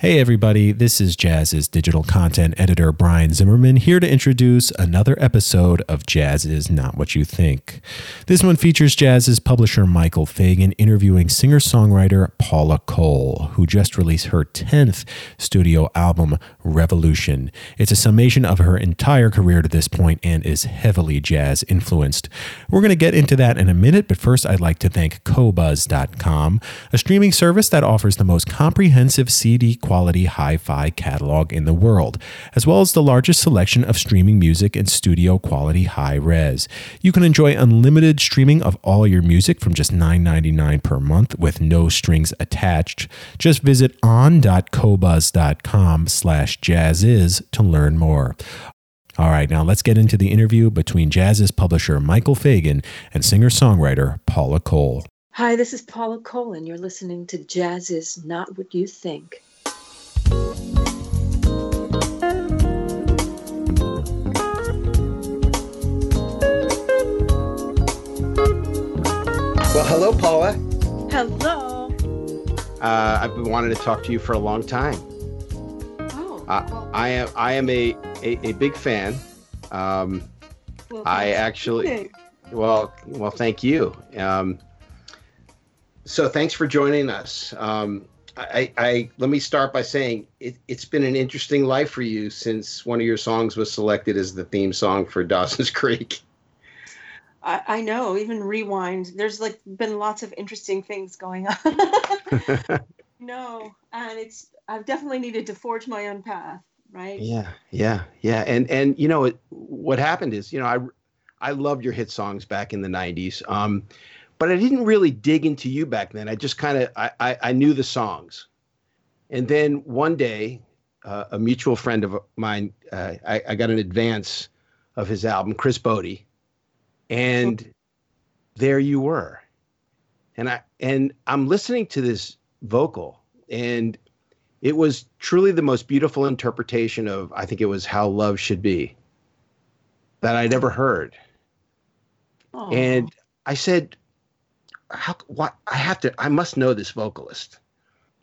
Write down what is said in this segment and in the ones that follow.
Hey, everybody, this is JAZZIZ digital content editor, Brian Zimmerman, here to introduce another episode of JAZZIZ Not What You Think. This one features JAZZIZ publisher, Michael Fagien, interviewing singer songwriter Paula Cole, who just released her 10th studio album, Revolution. It's a summation of her entire career to this point and is heavily jazz influenced. We're going to get into that in a minute, but first, I'd like to thank Qobuz.com, a streaming service that offers the most comprehensive CD quality hi fi catalog in the world, as well as the largest selection of streaming music and studio quality high res. You can enjoy unlimited streaming of all your music from just $9.99 per month with no strings attached. Just visit on.qobuz.com slash jazziz to learn more. All right, now let's get into the interview between JAZZIZ publisher Michael Fagien and singer songwriter Paula Cole. Hi, this is Paula Cole, and you're listening to JAZZIZ Not What You Think. Well, hello, Paula. Hello. Uh, I've been wanting to talk to you for a long time. Oh. Uh, well, I am I am a a, a big fan. Um, well, I actually Okay. well well thank you. Um, so thanks for joining us. Um, I, I let me start by saying it, it's been an interesting life for you since one of your songs was selected as the theme song for Dawson's Creek. I, I know. Even rewind. There's like been lots of interesting things going on. no, and it's I've definitely needed to forge my own path. Right. Yeah, yeah, yeah. And and you know it, what happened is, you know, I I loved your hit songs back in the '90s, um, but I didn't really dig into you back then. I just kind of I, I I knew the songs, and then one day, uh, a mutual friend of mine, uh, I, I got an advance of his album, Chris Botti, and there you were, and I and I'm listening to this vocal and it was truly the most beautiful interpretation of i think it was how love should be that i'd ever heard Oh. and i said how what i have to i must know this vocalist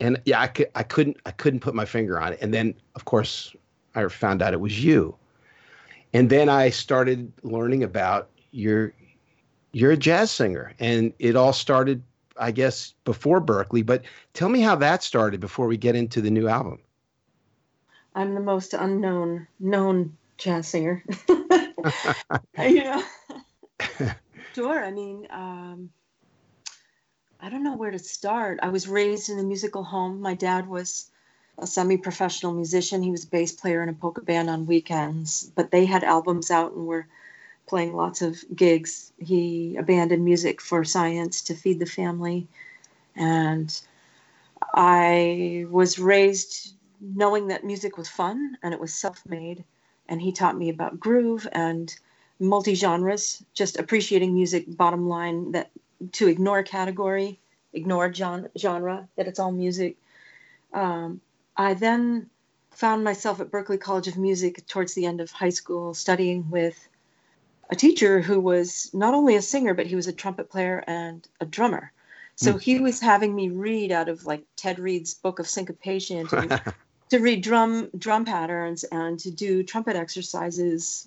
and yeah i could i couldn't i couldn't put my finger on it and then of course i found out it was you and then i started learning about your you're a jazz singer and it all started i guess before berklee but tell me how that started before we get into the new album I'm the most unknown known jazz singer. you know. sure. I mean, um, I don't know where to start. I was raised in a musical home. My dad was a semi-professional musician. He was a bass player in a polka band on weekends, but they had albums out and were playing lots of gigs. He abandoned music for science to feed the family, and I was raised knowing that music was fun and it was self-made and he taught me about groove and multi-genres just appreciating music bottom line that to ignore category ignore genre, genre that it's all music. Um, i then found myself at berklee college of music towards the end of high school studying with a teacher who was not only a singer but he was a trumpet player and a drummer. So Mm. he was having me read out of like ted reed's book of syncopation to to read drum drum patterns and to do trumpet exercises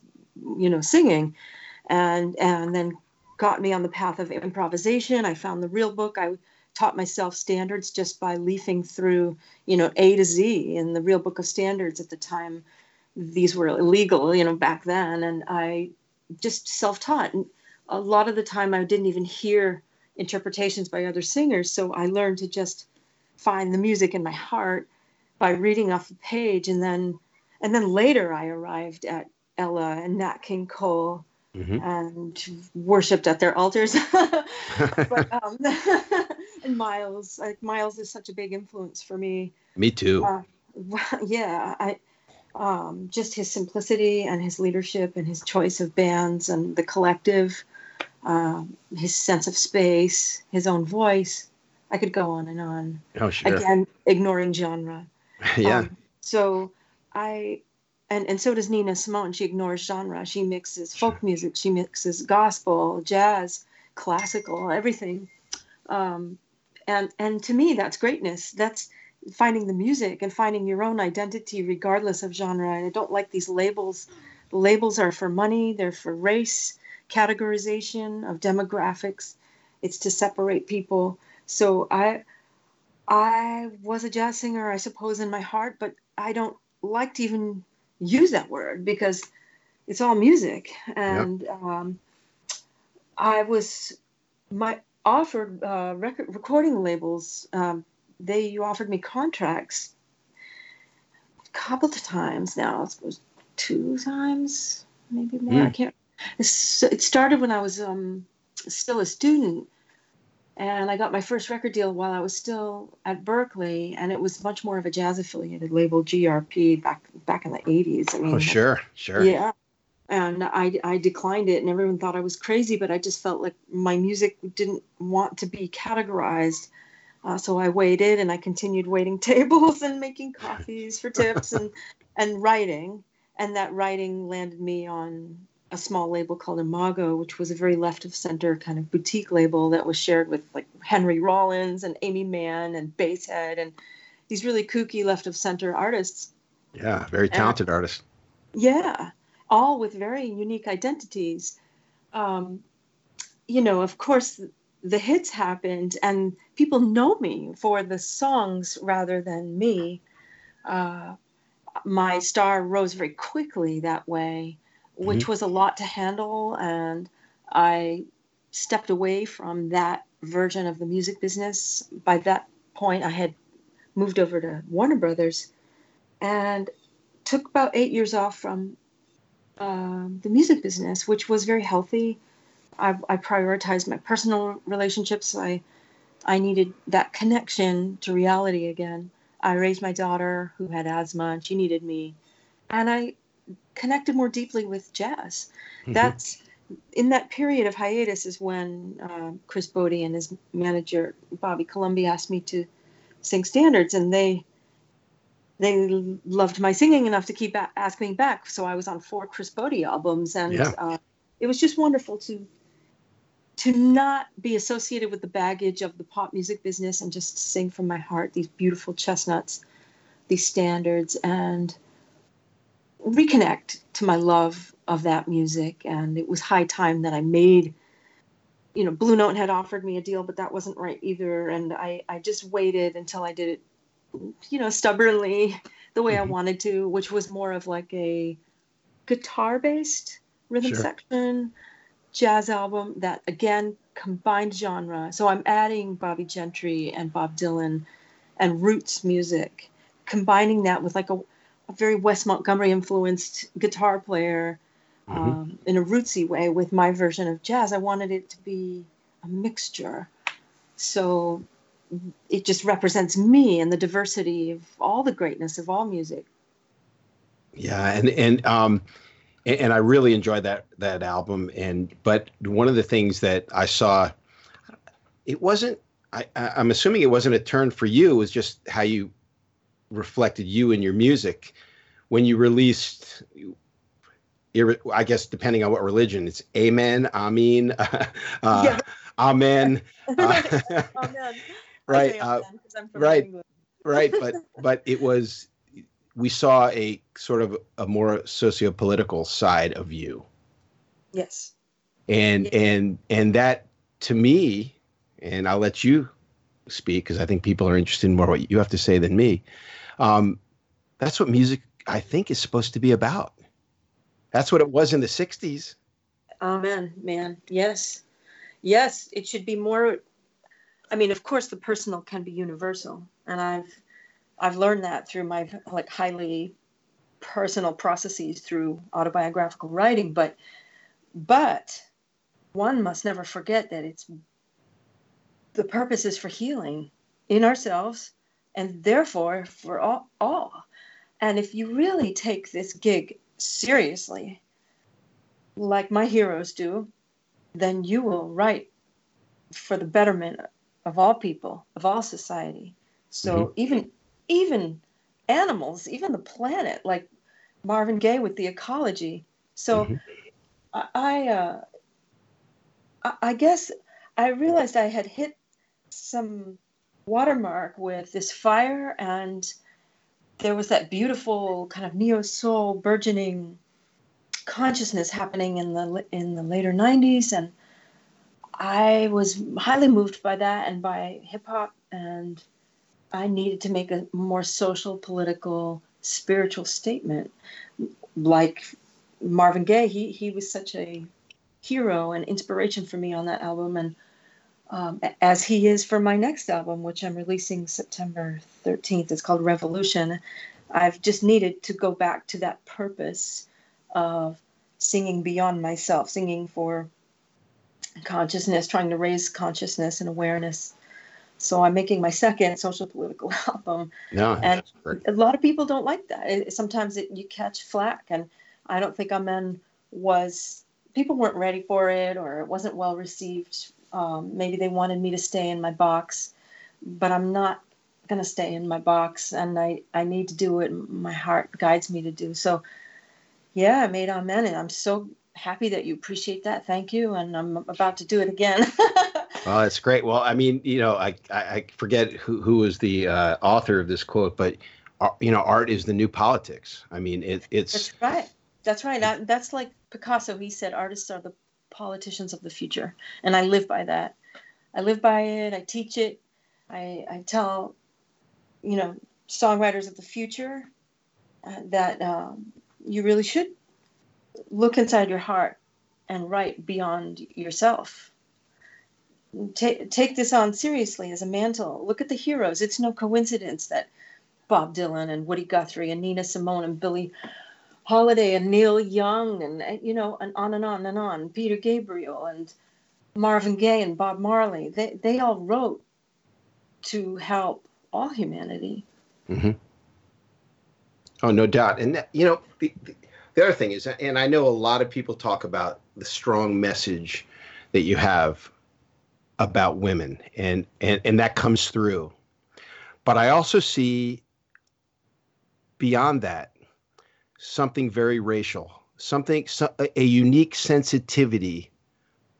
you know singing. And and then got me on the path of improvisation. I found the real book. I taught myself standards just by leafing through you know a to z in the real book of standards at the time. These were illegal you know back then and i just self-taught. And a lot of the time i didn't even hear interpretations by other singers so i learned to just find the music in my heart by reading off the page. And then and then later I arrived at Ella and Nat King Cole Mhm. and worshipped at their altars. but um, and Miles, like Miles is such a big influence for me. me too Uh, yeah, I um, just his simplicity and his leadership and his choice of bands and the collective, um, his sense of space, his own voice. I could go on and on. oh sure Again, ignoring genre. yeah Um, so I, and, and so does Nina Simone. She ignores genre. She mixes folk music. She mixes gospel, jazz, classical, everything. Um, and and to me, that's greatness. That's finding the music and finding your own identity regardless of genre. And I don't like these labels. The labels are for money, they're for race, categorization of demographics. It's to separate people. So I I was a jazz singer, I suppose, in my heart, but I don't like to even use that word because it's all music. And yep. um, I was my offered uh, record recording labels. Um, they offered me contracts a couple of times now. I suppose two times, maybe more. Mm. I can't. It started when I was um, still a student, and I got my first record deal while I was still at Berklee, and it was much more of a jazz affiliated label, GRP, back back in the '80s. I mean, oh, sure, sure. Yeah, and I I declined it, and everyone thought I was crazy, but I just felt like my music didn't want to be categorized. Uh, so I waited, and I continued waiting tables and making coffees for tips and and writing, and that writing landed me on a small label called Imago, which was a very left of center kind of boutique label that was shared with like Henry Rollins and Aimee Mann and Basehead and these really kooky left of center artists. Yeah, very talented and, artists. Yeah, all with very unique identities. Um, you know, of course, the hits happened, and people know me for the songs rather than me. Uh, my star rose very quickly that way which mm-hmm. was a lot to handle. And I stepped away from that version of the music business. By that point, I had moved over to Warner Brothers and took about eight years off from um, the music business, which was very healthy. I, I prioritized my personal relationships. I I needed that connection to reality again. I raised my daughter who had asthma and she needed me. And I connected more deeply with jazz. Mm-hmm. That's in that period of hiatus is when uh, Chris Botti and his manager Bobby Colomby asked me to sing standards, and they they loved my singing enough to keep a- asking back. So I was on four Chris Botti albums, and yeah. uh, it was just wonderful to to not be associated with the baggage of the pop music business and just sing from my heart these beautiful chestnuts, these standards, and reconnect to my love of that music. And it was high time that I made, you know, Blue Note had offered me a deal, but that wasn't right either. And I, I just waited until I did it, you know, stubbornly the way mm-hmm. I wanted to, which was more of like a guitar based rhythm sure. section jazz album that again combined genre. So I'm adding Bobbie Gentry and Bob Dylan and roots music, combining that with like a a very Wes Montgomery influenced guitar player mm-hmm. um, in a rootsy way with my version of jazz. I wanted it to be a mixture. So it just represents me and the diversity of all the greatness of all music. Yeah, and and um and, I really enjoyed that that album. And but one of the things that I saw, it wasn't. I, I'm assuming it wasn't a turn for you. It was just how you reflected you and your music when you released I guess depending on what religion, it's Amen, Amen, uh, yeah. Amen. Uh, amen. right, uh, right, right. But but it was we saw a sort of a more socio-political side of you. Yes. And yes. and and that to me, and I'll let you speak because I think people are interested in more what you have to say than me. Um, that's what music, I think, is supposed to be about. That's what it was in the 60s. Amen, man. Yes. Yes, it should be more. I mean, of course, the personal can be universal. And I've, I've learned that through my like highly personal processes through autobiographical writing. But, but one must never forget that it's the purpose is for healing in ourselves and therefore for all, all. And if you really take this gig seriously, like my heroes do, then you will write for the betterment of all people, of all society. So mm-hmm. even even animals, even the planet, like Marvin Gaye with the ecology. So mm-hmm. I I, uh, I guess I realized I had hit some watermark with this fire and there was that beautiful kind of neo soul burgeoning consciousness happening in the in the later 90s and I was highly moved by that and by hip hop and I needed to make a more social political spiritual statement. Like Marvin Gaye he he was such a hero and inspiration for me on that album and um, as he is for my next album, which I'm releasing September 13th. It's called Revolution. I've just needed to go back to that purpose of singing beyond myself, singing for consciousness, trying to raise consciousness and awareness. So I'm making my second social political album. No, and a lot of people don't like that. It, sometimes it, you catch flack, and I don't think Amen was. People weren't ready for it, or it wasn't well received um, maybe they wanted me to stay in my box, but I'm not going to stay in my box, and I, I need to do what my heart guides me to do. So, yeah, I made Amen, and I'm so happy that you appreciate that. Thank you, and I'm about to do it again. well, that's great. Well, I mean, you know, I I, forget who who was the uh, author of this quote, but uh, you know, art is the new politics. I mean, it, it's that's right. That's right. That's like Picasso. He said, artists are the politicians of the future. And I live by that. I live by it. I teach it. I, I tell, you know, songwriters of the future uh, that um, you really should look inside your heart and write beyond yourself. Take, this on seriously as a mantle. Look at the heroes. It's no coincidence that Bob Dylan and Woody Guthrie and Nina Simone and Billie Holiday and Neil Young and uh, you know and on and on and on Peter Gabriel and Marvin Gaye and Bob Marley they they all wrote to help all humanity. Mm-hmm. Oh, no doubt. And you know the, the, the other thing is, and I know a lot of people talk about the strong message that you have about women, and and and that comes through. But I also see beyond that something very racial, something a unique sensitivity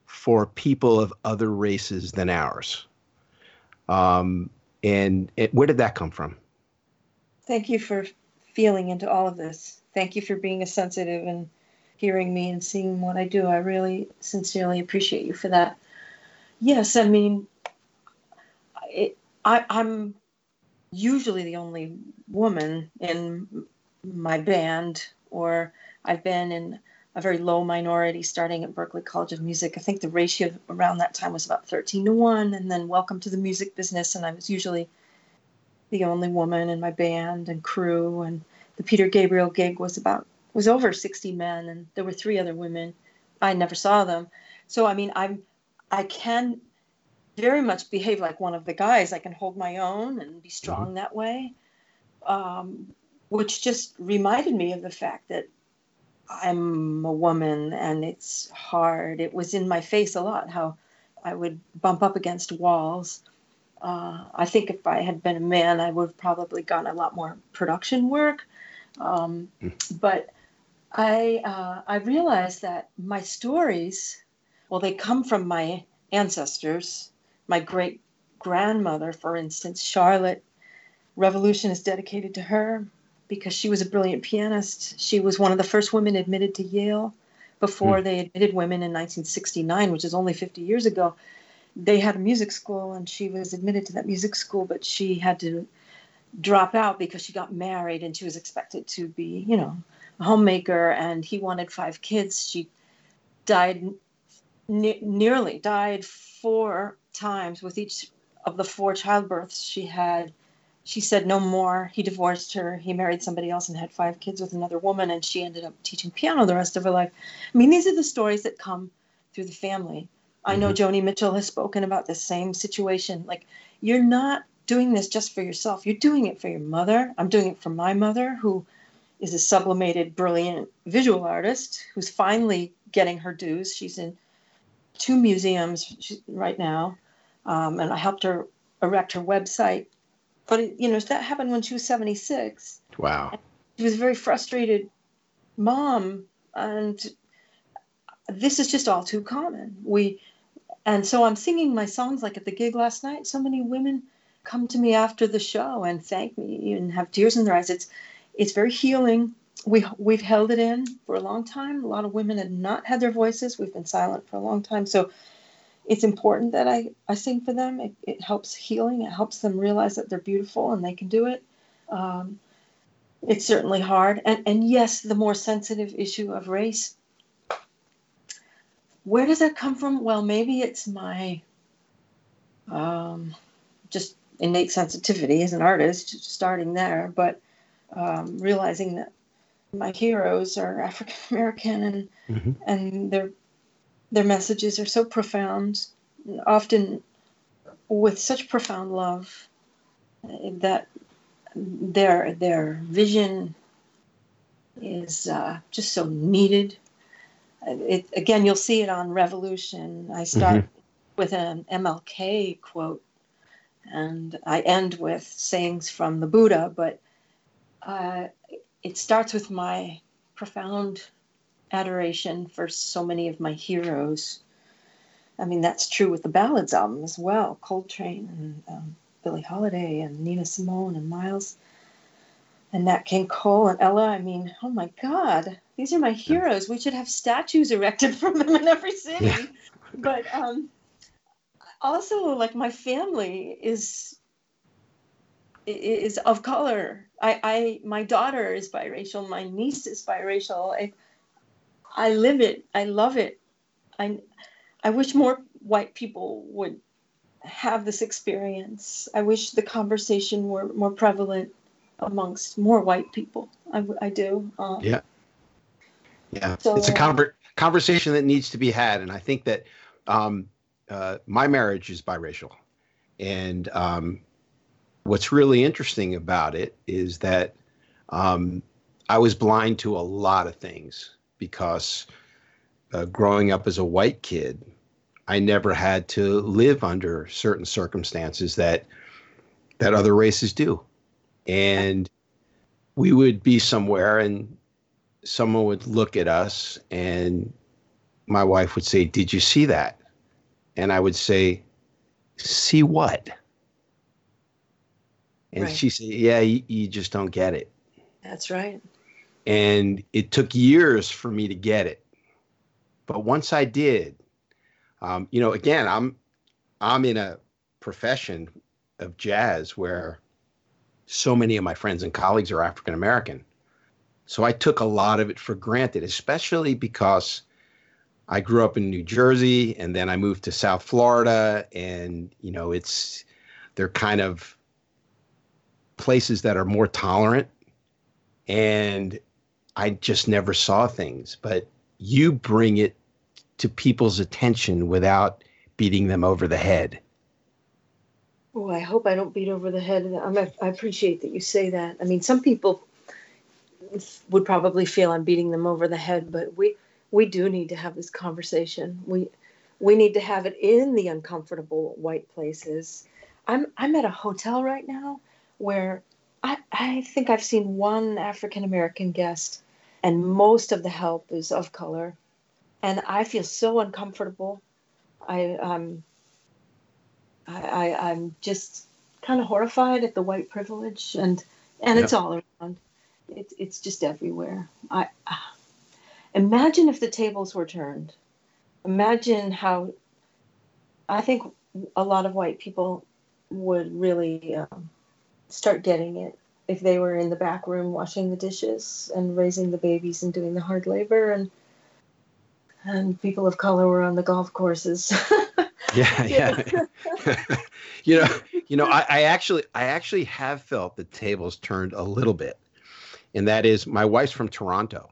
for people of other races than ours. Um, and it, where did that come from? Thank you for feeling into all of this. Thank you for being sensitive and hearing me and seeing what I do. I really sincerely appreciate you for that. Yes, I mean, it, I, I'm usually the only woman in my band, or I've been in a very low minority starting at Berklee College of Music. I think the ratio around that time was about 13 to 1. And then Welcome to the Music Business. And I was usually the only woman in my band and crew. And the Peter Gabriel gig was about, was over 60 men. And there were three other women. I never saw them. So, I mean, I'm, I can very much behave like one of the guys. I can hold my own and be strong mm-hmm. that way. Um, which just reminded me of the fact that I'm a woman and it's hard. It was in my face a lot how I would bump up against walls. Uh, I think if I had been a man, I would have probably gotten a lot more production work. Um, mm. But I uh, I realized that my stories, well, they come from my ancestors. My great grandmother, for instance, Charlotte, Revolution is dedicated to her because she was a brilliant pianist. She was one of the first women admitted to Yale before mm. they admitted women in 1969, which is only 50 years ago. They had a music school and she was admitted to that music school, but she had to drop out because she got married and she was expected to be, you know, a homemaker and he wanted five kids. She died ne- nearly died four times with each of the four childbirths she had she said no more. He divorced her. He married somebody else and had five kids with another woman, and she ended up teaching piano the rest of her life. I mean, these are the stories that come through the family. I know mm-hmm. Joni Mitchell has spoken about the same situation. Like, you're not doing this just for yourself. You're doing it for your mother. I'm doing it for my mother, who is a sublimated, brilliant visual artist who's finally getting her dues. She's in two museums right now, um, and I helped her erect her website but you know that happened when she was 76 wow she was a very frustrated mom and this is just all too common we and so i'm singing my songs like at the gig last night so many women come to me after the show and thank me and have tears in their eyes. It's it's very healing. We we've held it in for a long time. A lot of women have not had their voices. We've been silent for a long time. So it's important that I, I sing for them. It, it helps healing. It helps them realize that they're beautiful and they can do it. Um, it's certainly hard. And, and yes, the more sensitive issue of race. Where does that come from? Well, maybe it's my um, just innate sensitivity as an artist, starting there, but um, realizing that my heroes are African American and mm-hmm. and their their messages are so profound, often with such profound love that their their vision is uh, just so needed. It, again, you'll see it on Revolution. I start mm-hmm. with an MLK quote, and I end with sayings from the Buddha. But uh, it starts with my profound adoration for so many of my heroes. I mean, that's true with the ballads album as well Coltrane and um, Billie Holiday and Nina Simone and Miles and Nat King Cole and Ella. I mean, oh my God, these are my heroes. We should have statues erected for them in every city. Yeah. But um, also, like, my family is is of color. I, I my daughter is biracial. My niece is biracial. I, I live it. I love it. I, I wish more white people would have this experience. I wish the conversation were more prevalent amongst more white people. I, I do. Um, yeah. Yeah. So, it's a conver- conversation that needs to be had. And I think that um, uh, my marriage is biracial. And um, what's really interesting about it is that um, I was blind to a lot of things because uh, growing up as a white kid, I never had to live under certain circumstances that that other races do. And we would be somewhere and someone would look at us and my wife would say, "Did you see that?" And I would say, "See what?" And right. she said, "Yeah, you, you just don't get it." That's right. And it took years for me to get it. But once I did, um, you know, again, I'm I'm in a profession of jazz where so many of my friends and colleagues are African American. So I took a lot of it for granted, especially because I grew up in New Jersey and then I moved to South Florida and you know, it's they're kind of places that are more tolerant and I just never saw things. But you bring it to people's attention without beating them over the head. Oh, I hope I don't beat over the head. I appreciate that you say that. I mean, some people would probably feel I'm beating them over the head, but we we do need to have this conversation. We we need to have it in the uncomfortable white places. I'm I'm at a hotel right now where I, I think I've seen one African American guest and most of the help is of color. And i feel so uncomfortable. I um i, I i'm just kind of horrified at the white privilege and and it's all around. It's it's just everywhere. I uh, imagine if the tables were turned. Imagine how i think a lot of white people would really um, start getting it if they were in the back room washing the dishes and raising the babies and doing the hard labor and and people of color were on the golf courses. yeah, yeah. you know, you know, I, I, actually, I actually have felt the tables turned a little bit, and that is my wife's from Toronto,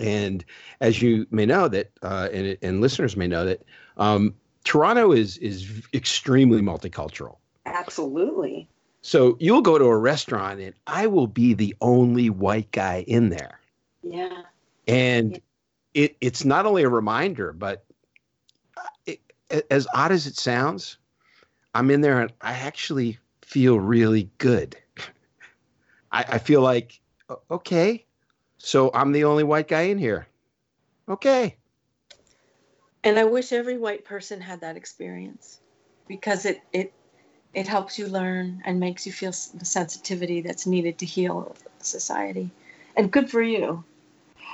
and as you may know that, uh, and, and listeners may know that, um, Toronto is is extremely multicultural. Absolutely. So you'll go to a restaurant and I will be the only white guy in there. Yeah. And yeah. it it's not only a reminder, but it, as odd as it sounds, I'm in there and I actually feel really good. I, I feel like okay, so I'm the only white guy in here. Okay. And I wish every white person had that experience because it it it helps you learn and makes you feel the sensitivity that's needed to heal society. And good for you.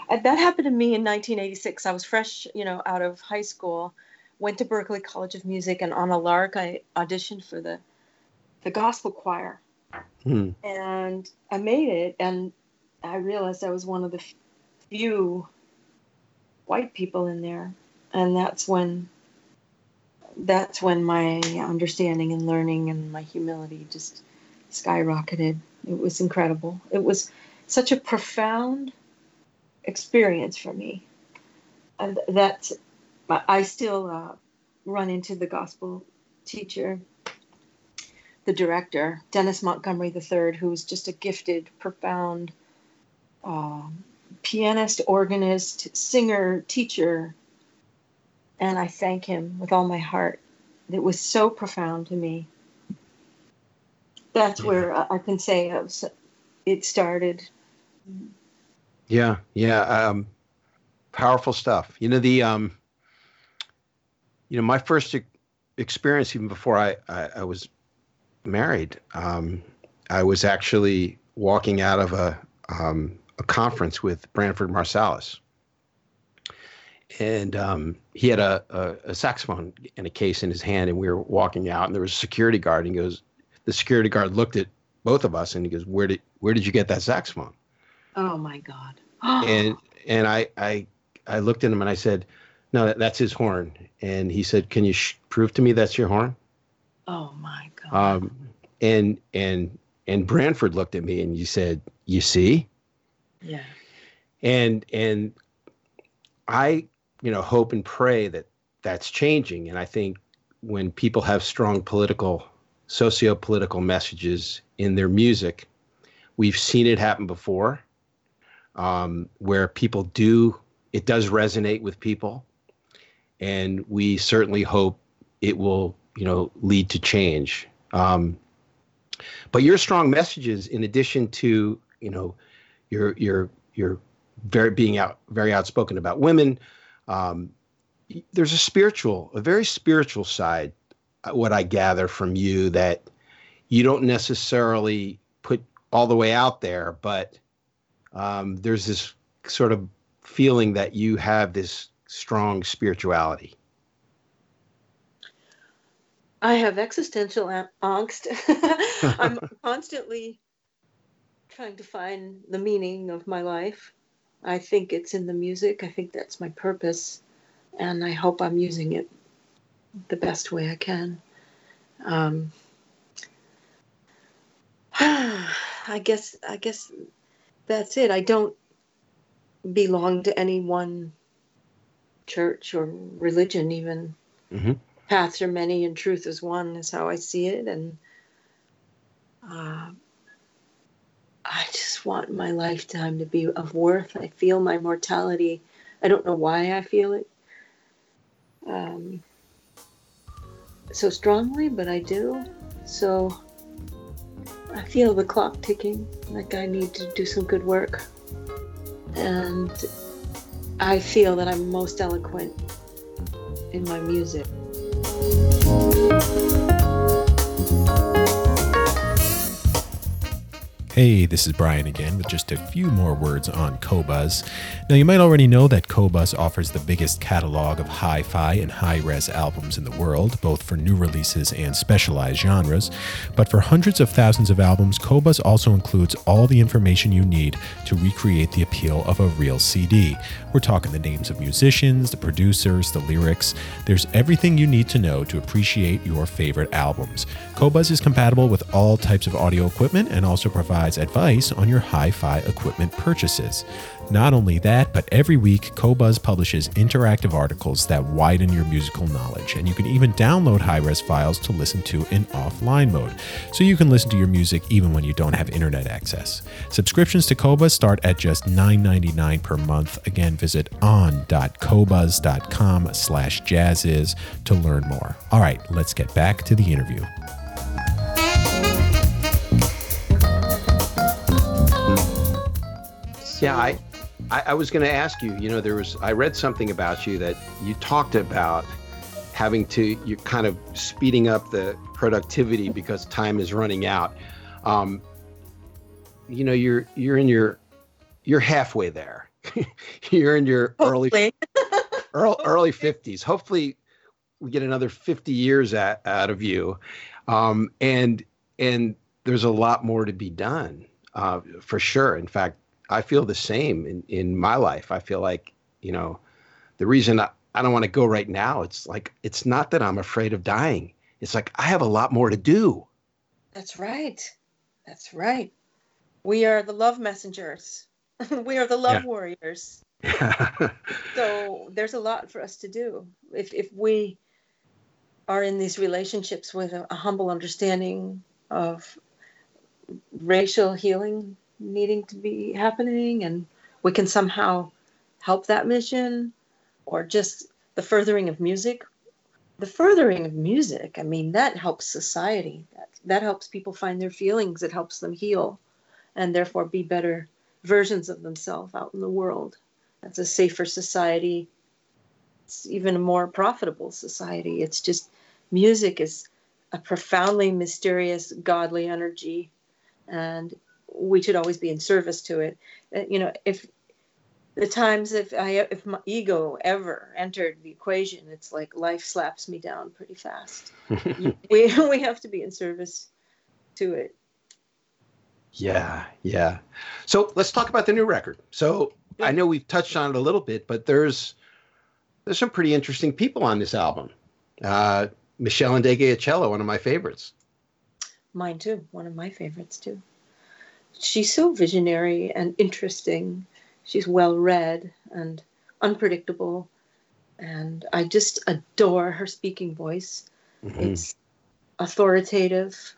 And that happened to me in 1986. I was fresh, you know, out of high school, went to Berklee College of Music, and on a lark, I auditioned for the the gospel choir, hmm. and I made it. And I realized I was one of the few white people in there, and that's when that's when my understanding and learning and my humility just skyrocketed. It was incredible. It was such a profound experience for me. And that I still uh, run into the gospel teacher, the director, Dennis Montgomery III, who was just a gifted, profound uh, pianist, organist, singer, teacher, and I thank him with all my heart. It was so profound to me. That's yeah. where I can say it started. Yeah, yeah, um, powerful stuff. You know the, um, you know, my first experience, even before I I, I was married, um, I was actually walking out of a um, a conference with Branford Marsalis and um, he had a, a, a, saxophone and a case in his hand, and we were walking out, and there was a security guard, and he goes, the security guard looked at both of us, and he goes, "Where did where did you get that saxophone?" Oh my God! and and I I I looked at him and I said, "No, that, that's his horn," and he said, "Can you sh- prove to me that's your horn?" Oh my God! Um, and and and Branford looked at me and you said, "You see?" Yeah. And and I you know hope and pray that that's changing. And i think when people have strong political socio-political messages in their music we've seen it happen before um, where people do it does resonate with people. And we certainly hope it will you know lead to change. Um, but your strong messages in addition to you know your your your very being out very outspoken about women um, there's a spiritual, a very spiritual side, uh, what I gather from you that you don't necessarily put all the way out there, but um, there's this sort of feeling that you have this strong spirituality. I have existential angst. I'm constantly trying to find the meaning of my life. I think it's in the music. I think that's my purpose, and I hope I'm using it the best way I can. Um, I guess I guess that's it. I don't belong to any one church or religion. Even mm-hmm. paths are many and truth is one. Is how I see it, and. Uh, I just want my lifetime to be of worth. I feel my mortality. I don't know why I feel it um, so strongly, but I do. So I feel the clock ticking, like I need to do some good work. And I feel that I'm most eloquent in my music. Hey, this is Brian again with just a few more words on Qobuz. Now, you might already know that Qobuz offers the biggest catalog of hi fi and high res albums in the world, both for new releases and specialized genres. But for hundreds of thousands of albums, Qobuz also includes all the information you need to recreate the appeal of a real CD. We're talking the names of musicians, the producers, the lyrics. There's everything you need to know to appreciate your favorite albums. Qobuz is compatible with all types of audio equipment and also provides provides advice on your hi fi equipment purchases. Not only that, but every week, Qobuz publishes interactive articles that widen your musical knowledge, and you can even download high res files to listen to in offline mode, so you can listen to your music even when you don't have internet access. Subscriptions to Qobuz start at just $9.99 per month. Again, visit on.qobuz.com slash jazziz to learn more. All right, let's get back to the interview. Yeah, I, I, I was going to ask you. You know, there was I read something about you that you talked about having to you're kind of speeding up the productivity because time is running out. Um, you know, you're you're in your you're halfway there. you're in your Hopefully. early early 50s. Hopefully, we get another 50 years at, out of you, um, and and there's a lot more to be done uh, for sure. In fact, I feel the same in in my life. I feel like you know the reason I, I don't want to go right now. It's like it's not that I'm afraid of dying. It's like I have a lot more to do. That's right. That's right. We are the love messengers. we are the love Yeah. warriors. So there's a lot for us to do. If if we are in these relationships with a, a humble understanding of racial healing needing to be happening and we can somehow help that mission or just the furthering of music. The furthering of music i mean that helps society. That, that helps people find their feelings. It helps them heal and therefore be better versions of themselves out in the world. That's a safer society. It's even a more profitable society. It's just music is a profoundly mysterious godly energy and we should always be in service to it Uh, you know if the times if i if my ego ever entered the equation it's like life slaps me down pretty fast we we have to be in service to it Yeah, yeah. So let's talk about the new record. So I know we've touched on it a little bit, but there's there's some pretty interesting people on this album. Uh, Meshell Ndegeocello, one of my favorites. mine too one of my favorites too she's so visionary and interesting. She's well read and unpredictable. And i just adore her speaking voice. Mhm. it's authoritative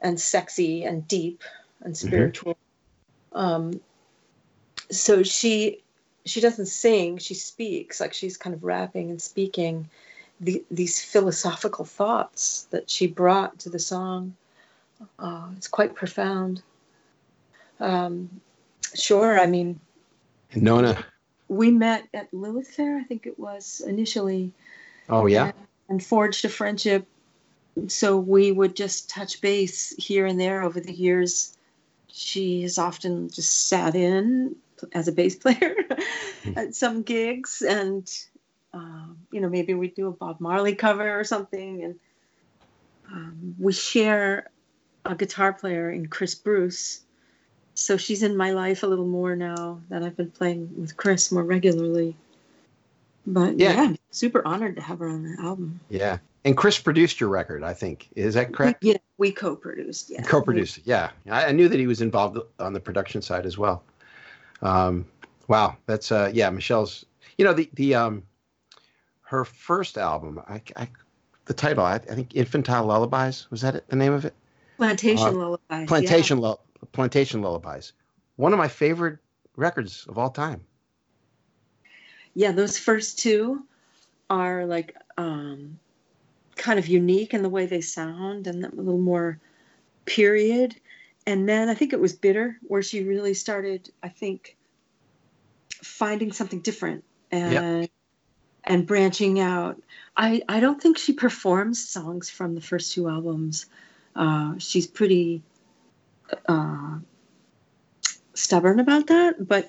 and sexy and deep and spiritual. Um, so she she doesn't sing she speaks like she's kind of rapping and speaking the, these philosophical thoughts that she brought to the song uh, it's quite profound um, sure i mean Nona. we met at lilith fair i think it was initially Oh yeah. and forged a friendship. So we would just touch base here and there over the years. She has often just sat in as a bass player at some gigs, and um, you know maybe we do a Bob Marley cover or something. And um, we share a guitar player in Chris Bruce. So she's in my life a little more now that I've been playing with Chris more regularly. But Yeah. yeah, super honored to have her on the album. Yeah. And Chris produced your record, I think. Is that correct? Yeah, we co-produced. Yeah, Co-produced. Yeah. I, I knew that he was involved on the production side as well. Um, wow. That's uh yeah, Meshell's you know the the um her first album, I, I the title, I, I think Infantile Lullabies, was that it, the name of it? Plantation Uh, Lullaby. Plantation Lu- Plantation Lullabies. One of my favorite records of all time. Yeah. yeah, those first two are like um, kind of unique in the way they sound and a little more period. And then I think it was Bitter where she really started, I think, finding something different and and branching out. I, I don't think she performs songs from the first two albums. Uh, she's pretty uh, stubborn about that, but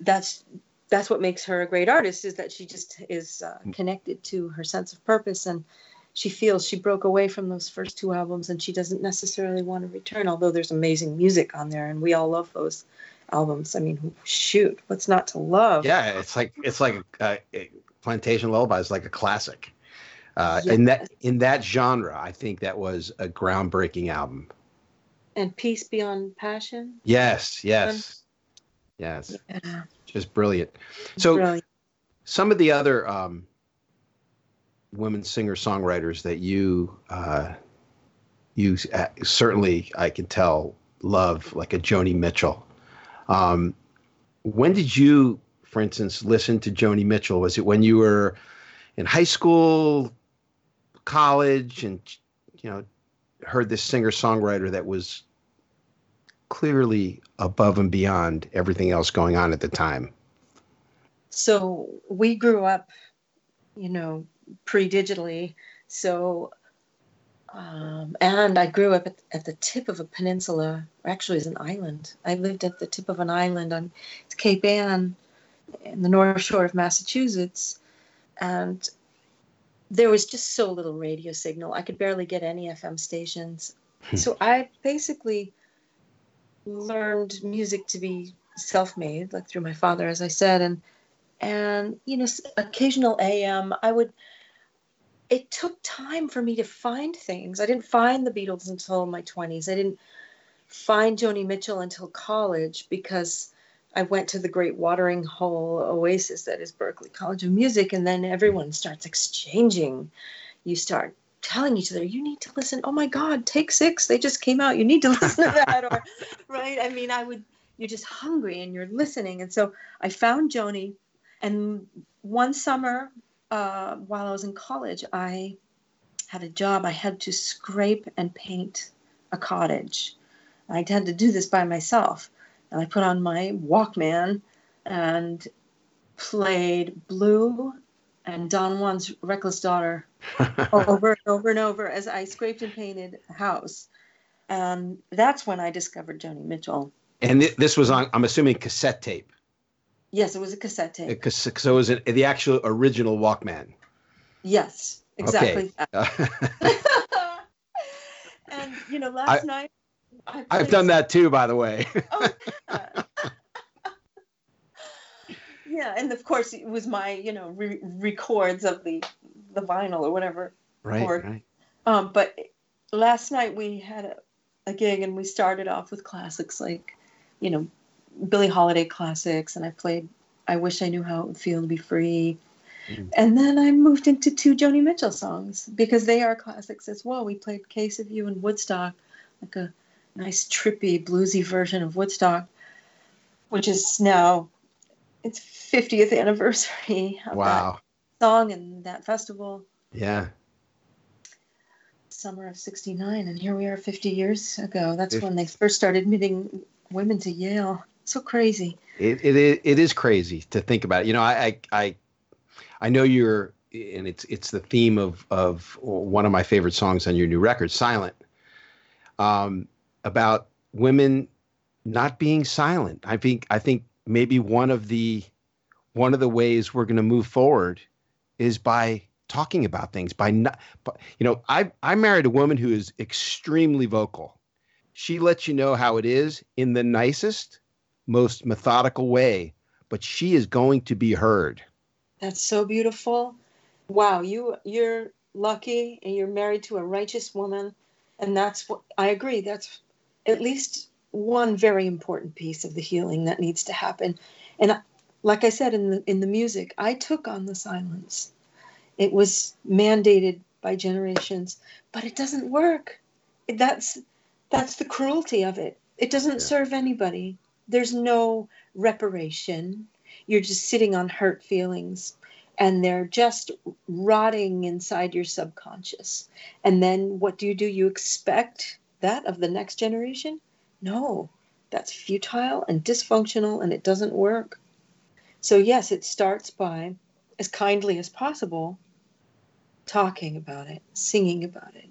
that's that's what makes her a great artist is that she just is uh, connected to her sense of purpose and she feels she broke away from those first two albums and she doesn't necessarily want to return although there's amazing music on there and we all love those albums. I mean shoot what's not to love? Yeah, it's like it's like uh, Plantation Lullabies, like a classic. Uh, In that in that genre, I think that was a groundbreaking album. and peace beyond passion Yes, yes, yes, yeah, just brilliant. So brilliant. some of the other um, women singer songwriters that you uh, you uh, certainly I can tell love like a Joni Mitchell. Um, when did you, for instance, listen to Joni Mitchell? Was it when you were in high school, college, and you know heard this singer songwriter that was clearly above and beyond everything else going on at the time? so we grew up you know pre-digitally. So, um, and I grew up at, at, the tip of a peninsula, actually, it's an island. I lived at the tip of an island on Cape Ann in the North Shore of Massachusetts. And there was just so little radio signal. I could barely get any FM stations. Hmm. so I basically learned music to be self-made, like through my father, as I said, and and you know, occasional AM. I would. It took time for me to find things. I didn't find the Beatles until my twenties. I didn't find Joni Mitchell until college because I went to the great watering hole oasis that is Berklee College of Music, and then everyone starts exchanging. You start telling each other, you need to listen. Oh my God, Take 6. They just came out. You need to listen to that. or, right. I mean, I would, you're just hungry and you're listening. And so I found Joni. And one summer, uh, while I was in college, I had a job. I had to scrape and paint a cottage. I had to do this by myself and I put on my Walkman and played Blue and Don Juan's Reckless Daughter over and over and over as I scraped and painted a house. And that's when I discovered Joni Mitchell. And th- this was on, I'm assuming, cassette tape. Yes, it was a cassette tape. Cassette, so it was an, the actual original Walkman. Yes, exactly. Okay. and, you know, last I, night I have done that too, by the way. oh, yeah. yeah, and of course it was my, you know, re- records of the the vinyl or whatever. Right, right. Um, but last night we had a, a gig and we started off with classics like, you know, Billie Holiday classics, and I played "I Wish I Knew How It Would Feel to Be Free." Mm. And then I moved into two Joni Mitchell songs because they are classics as well. We played "Case of You" and "Woodstock," like a nice trippy bluesy version of Woodstock, which is now its 50th anniversary. wow. song and that festival. Yeah. Summer of 69. And here we are 50 years ago. That's when they first started admitting women to Yale. So crazy. It, it, it is crazy to think about. You know, I, I, I know you're, and it's, it's the theme of, of one of my favorite songs on your new record, Silent. Um, about women not being silent. I think I think maybe one of the one of the ways we're going to move forward is by talking about things by not you know I I married a woman who is extremely vocal. She lets you know how it is in the nicest most methodical way, but she is going to be heard. That's so beautiful. Wow, you you're lucky and you're married to a righteous woman and that's what I agree that's at least one very important piece of the healing that needs to happen. And like I said in the in the music, I took on the silence. It was mandated by generations, but it doesn't work. That's that's the cruelty of it. It doesn't yeah. serve anybody. There's no reparation. You're just sitting on hurt feelings and they're just rotting inside your subconscious. And then what do you do? You expect that of the next generation? No, that's futile and dysfunctional and it doesn't work. So, yes, it starts by, as kindly as possible, talking about it, singing about it,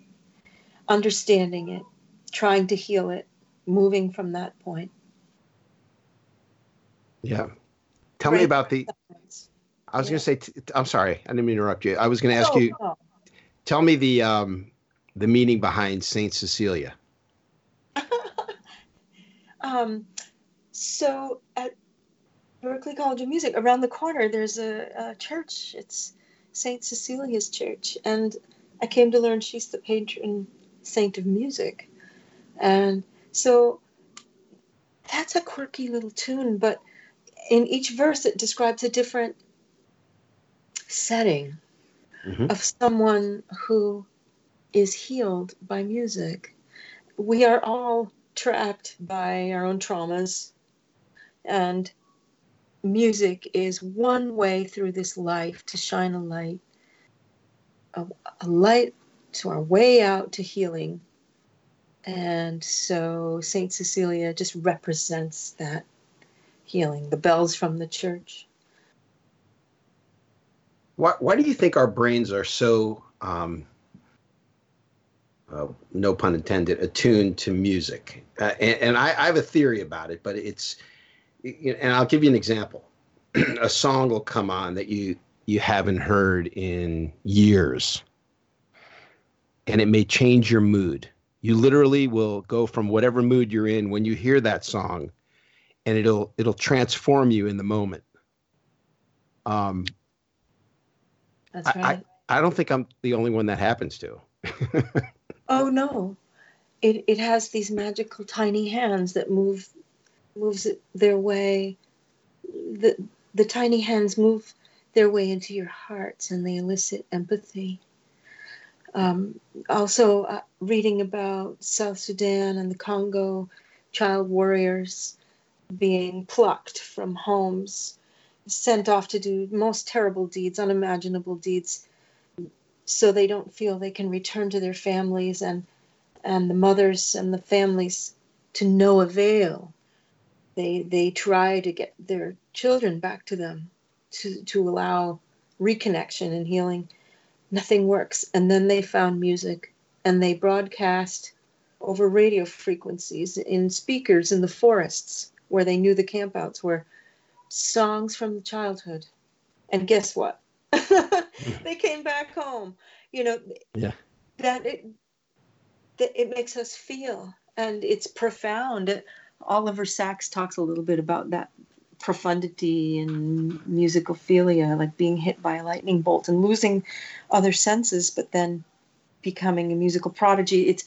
understanding it, trying to heal it, moving from that point. Yeah. Tell right. me about the. I was yeah. going to say, t- I'm sorry, I didn't mean to interrupt you. I was going to ask you, tell me the um, the meaning behind Saint Cecilia. Um, so at Berklee College of Music, around the corner, there's a, a church. It's Saint Cecilia's Church, and I came to learn she's the patron saint of music, and so that's a quirky little tune. But in each verse, it describes a different setting mm-hmm. of someone who is healed by music. We are all trapped by our own traumas. And music is one way through this life to shine a light, a, a light to our way out to healing. And so St. Cecilia just represents that healing, the bells from the church. why, why do you think our brains are so um, uh, no pun intended attuned to music. Uh, and, and I, I, have a theory about it but it's and i'll give you an example. A song will come on that you you haven't heard in years. And it may change your mood. You literally will go from whatever mood you're in when you hear that song and it'll it'll transform you in the moment. Um that's right. I, I don't think I'm the only one that happens to. oh no. It it has these magical tiny hands that move moves their way the the tiny hands move their way into your hearts and they elicit empathy. Um, also, uh, reading about South Sudan and the Congo child warriors being plucked from homes sent off to do most terrible deeds, unimaginable deeds, so they don't feel they can return to their families and and the mothers and the families to no avail. They they try to get their children back to them to to allow reconnection and healing. Nothing works. And then they found music and they broadcast over radio frequencies in speakers in the forests where they knew the campouts were songs from the childhood. And guess what? they came back home. You know, yeah. that it that it makes us feel and it's profound. Oliver Sacks talks a little bit about that profundity and musicophilia, like being hit by a lightning bolt and losing other senses, but then becoming a musical prodigy. It's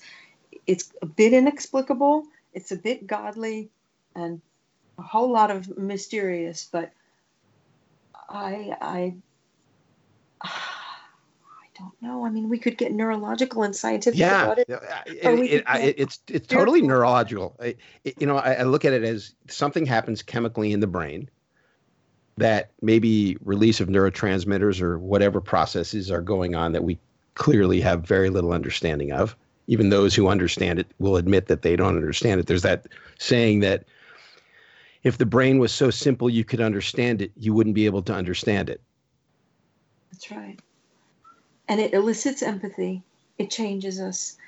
it's a bit inexplicable, it's a bit godly, and a whole lot of mysterious, but I I I don't know. I mean, we could get neurological and scientific yeah, about it. it, it, it it's it's totally neurological. you know, I, I look at it as something happens chemically in the brain that maybe release of neurotransmitters or whatever processes are going on that we clearly have very little understanding of. Even those who understand it will admit that they don't understand it. There's that saying that if the brain was so simple you could understand it, you wouldn't be able to understand it. That's right. And it elicits empathy, it changes us,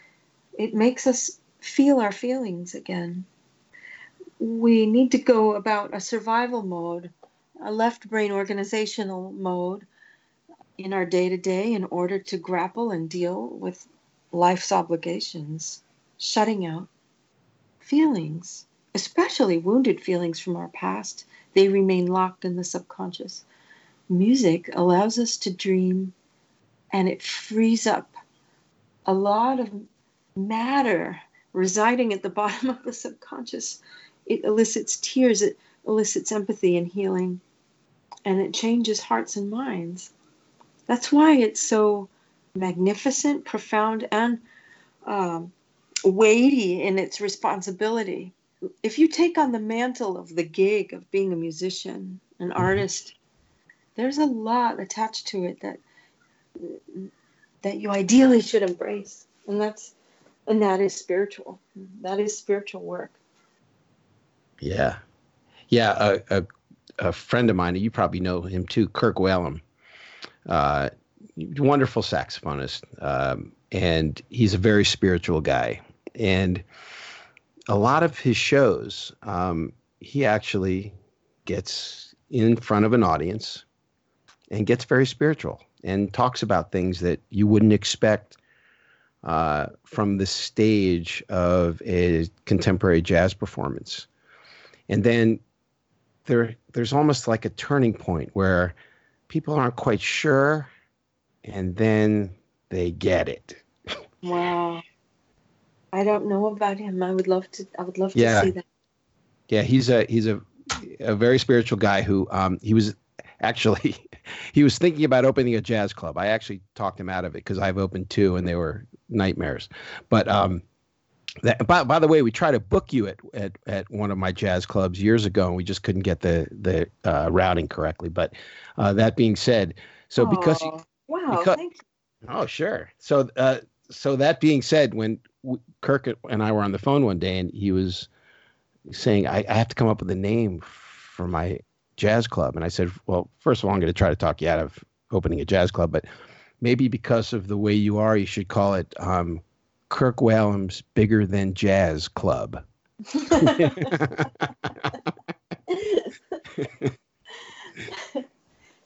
it makes us feel our feelings again. We need to go about a survival mode, a left brain organizational mode in our day to day in order to grapple and deal with life's obligations, shutting out feelings especially wounded feelings from our past, they remain locked in the subconscious. Music allows us to dream and it frees up a lot of matter residing at the bottom of the subconscious. It elicits tears, it elicits empathy and healing, and it changes hearts and minds. That's why it's so magnificent, profound, and um, weighty in its responsibility if you take on the mantle of the gig of being a musician, an mm-hmm. artist, there's a lot attached to it that that you ideally should embrace, and that's and that is spiritual. That is spiritual work. Yeah, yeah. A, a, a friend of mine, you probably know him too, Kirk Whalum. Uh, wonderful saxophonist, um, and he's a very spiritual guy, and a lot of his shows, um, he actually gets in front of an audience and gets very spiritual and talks about things that you wouldn't expect uh, from the stage of a contemporary jazz performance. And then there, there's almost like a turning point where people aren't quite sure, and then they get it. Wow. I don't know about him. I would love to. I would love yeah. to see that. Yeah, he's a he's a a very spiritual guy who um he was actually he was thinking about opening a jazz club. I actually talked him out of it because I've opened two and they were nightmares. But um that, by, by the way, we tried to book you at, at, at one of my jazz clubs years ago, and we just couldn't get the the uh, routing correctly. But uh, that being said, so oh, because you, wow, because, oh sure. So uh, so that being said, when Kirk and I were on the phone one day, and he was saying, I, I have to come up with a name for my jazz club. And I said, Well, first of all, I'm going to try to talk you out of opening a jazz club, but maybe because of the way you are, you should call it um, Kirk Whalum's Bigger Than Jazz Club.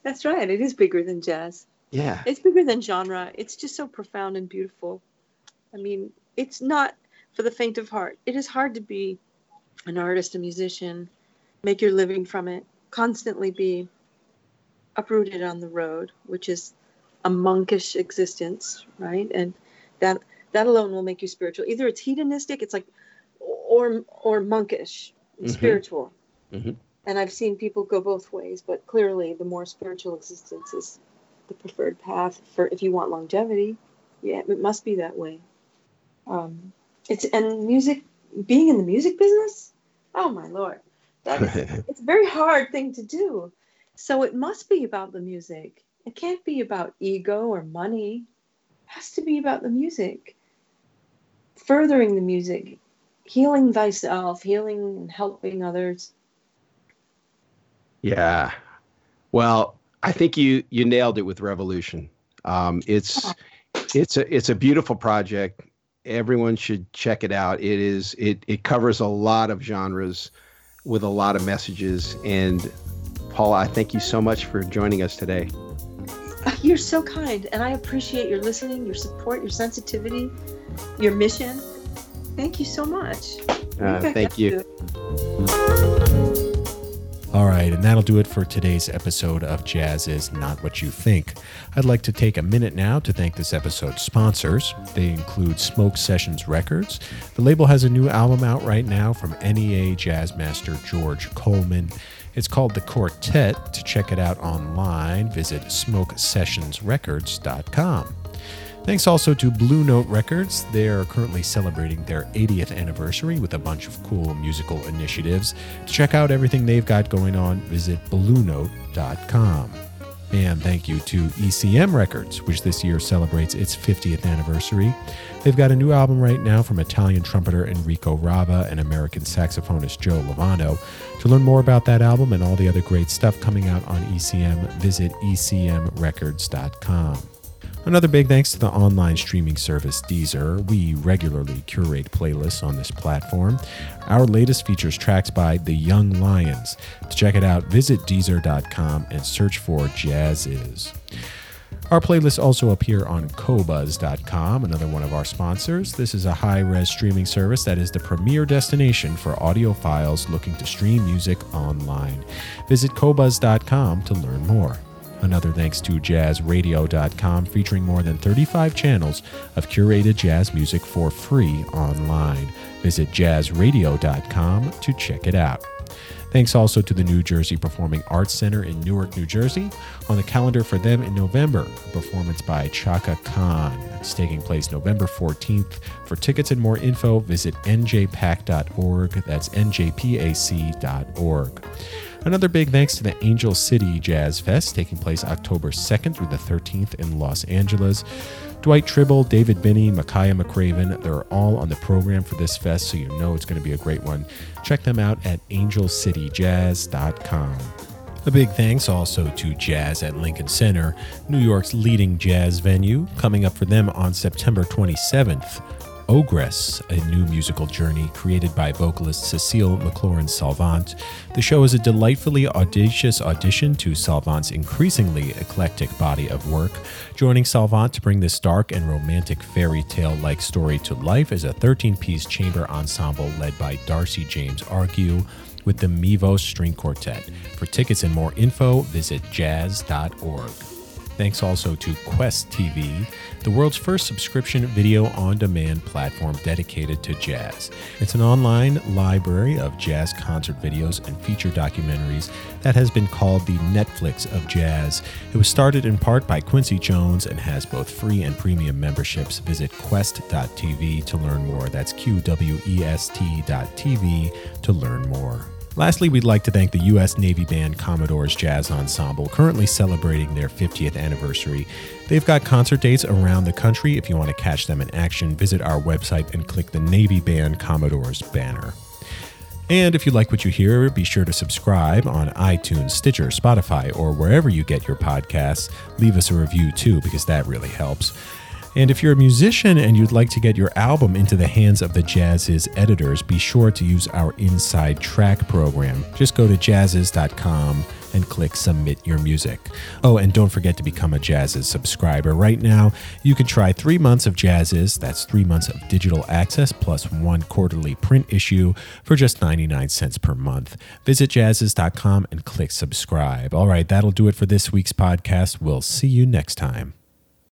That's right. It is bigger than jazz. Yeah. It's bigger than genre. It's just so profound and beautiful. I mean, it's not for the faint of heart. It is hard to be an artist, a musician, make your living from it, constantly be uprooted on the road, which is a monkish existence, right? And that that alone will make you spiritual. Either it's hedonistic, it's like, or or monkish, mm-hmm. spiritual. Mm-hmm. And I've seen people go both ways, but clearly the more spiritual existence is the preferred path for if you want longevity. Yeah, it must be that way. Um, it's and music, being in the music business. Oh my lord, that is, it's a very hard thing to do. So it must be about the music. It can't be about ego or money. It has to be about the music. Furthering the music, healing thyself, healing and helping others. Yeah. Well, I think you you nailed it with Revolution. Um, it's it's a it's a beautiful project. Everyone should check it out. It is it it covers a lot of genres with a lot of messages. And Paula, I thank you so much for joining us today. You're so kind, and I appreciate your listening, your support, your sensitivity, your mission. Thank you so much. Uh, thank you. All right, and that'll do it for today's episode of JAZZIZ Not What You Think. I'd like to take a minute now to thank this episode's sponsors. They include Smoke Sessions Records. The label has a new album out right now from NEA jazz master George Coleman. It's called The Quartet. To check it out online, visit smokesessionsrecords.com. Thanks also to Blue Note Records. They are currently celebrating their 80th anniversary with a bunch of cool musical initiatives. To check out everything they've got going on, visit bluenote.com. And thank you to ECM Records, which this year celebrates its 50th anniversary. They've got a new album right now from Italian trumpeter Enrico Rava and American saxophonist Joe Lovano. To learn more about that album and all the other great stuff coming out on ECM, visit ecmrecords.com. Another big thanks to the online streaming service Deezer. We regularly curate playlists on this platform. Our latest features tracks by The Young Lions. To check it out, visit Deezer.com and search for JAZZIZ. Our playlists also appear on Qobuz.com, another one of our sponsors. This is a high res streaming service that is the premier destination for audiophiles looking to stream music online. Visit Qobuz.com to learn more. Another thanks to jazzradio.com, featuring more than 35 channels of curated jazz music for free online. Visit jazzradio.com to check it out. Thanks also to the New Jersey Performing Arts Center in Newark, New Jersey. On the calendar for them in November, a performance by Chaka Khan. It's taking place November 14th. For tickets and more info, visit njpac.org. That's njpac.org. Another big thanks to the Angel City Jazz Fest taking place October 2nd through the 13th in Los Angeles. Dwight Trible, David Binney, Makaya McCraven, they're all on the program for this fest, so you know it's going to be a great one. Check them out at angelcityjazz.com. A big thanks also to Jazz at Lincoln Center, New York's leading jazz venue, coming up for them on September 27th. Ogress, a new musical journey created by vocalist Cécile McLorin Salvant. The show is a delightfully audacious audition to Salvant's increasingly eclectic body of work. Joining Salvant to bring this dark and romantic fairy tale like story to life is a 13 piece chamber ensemble led by Darcy James Argue with the Mivos String Quartet. For tickets and more info, visit jazz.org. Thanks also to Qwest TV, the world's first subscription video on demand platform dedicated to jazz. It's an online library of jazz concert videos and feature documentaries that has been called the Netflix of jazz. It was started in part by Quincy Jones and has both free and premium memberships. Visit qwest.tv to learn more. That's Q W E S T.tv to learn more. Lastly, we'd like to thank the U.S. Navy Band Commodores Jazz Ensemble, currently celebrating their 50th anniversary. They've got concert dates around the country. If you want to catch them in action, visit our website and click the Navy Band Commodores banner. And if you like what you hear, be sure to subscribe on iTunes, Stitcher, Spotify, or wherever you get your podcasts. Leave us a review too, because that really helps. And if you're a musician and you'd like to get your album into the hands of the JAZZIZ editors, be sure to use our Inside Track program. Just go to jazziz.com and click Submit Your Music. Oh, and don't forget to become a Jazziz subscriber. Right now, you can try three months of Jazziz, that's three months of digital access plus one quarterly print issue for just 99 cents per month. Visit jazziz.com and click subscribe. All right, that'll do it for this week's podcast. We'll see you next time.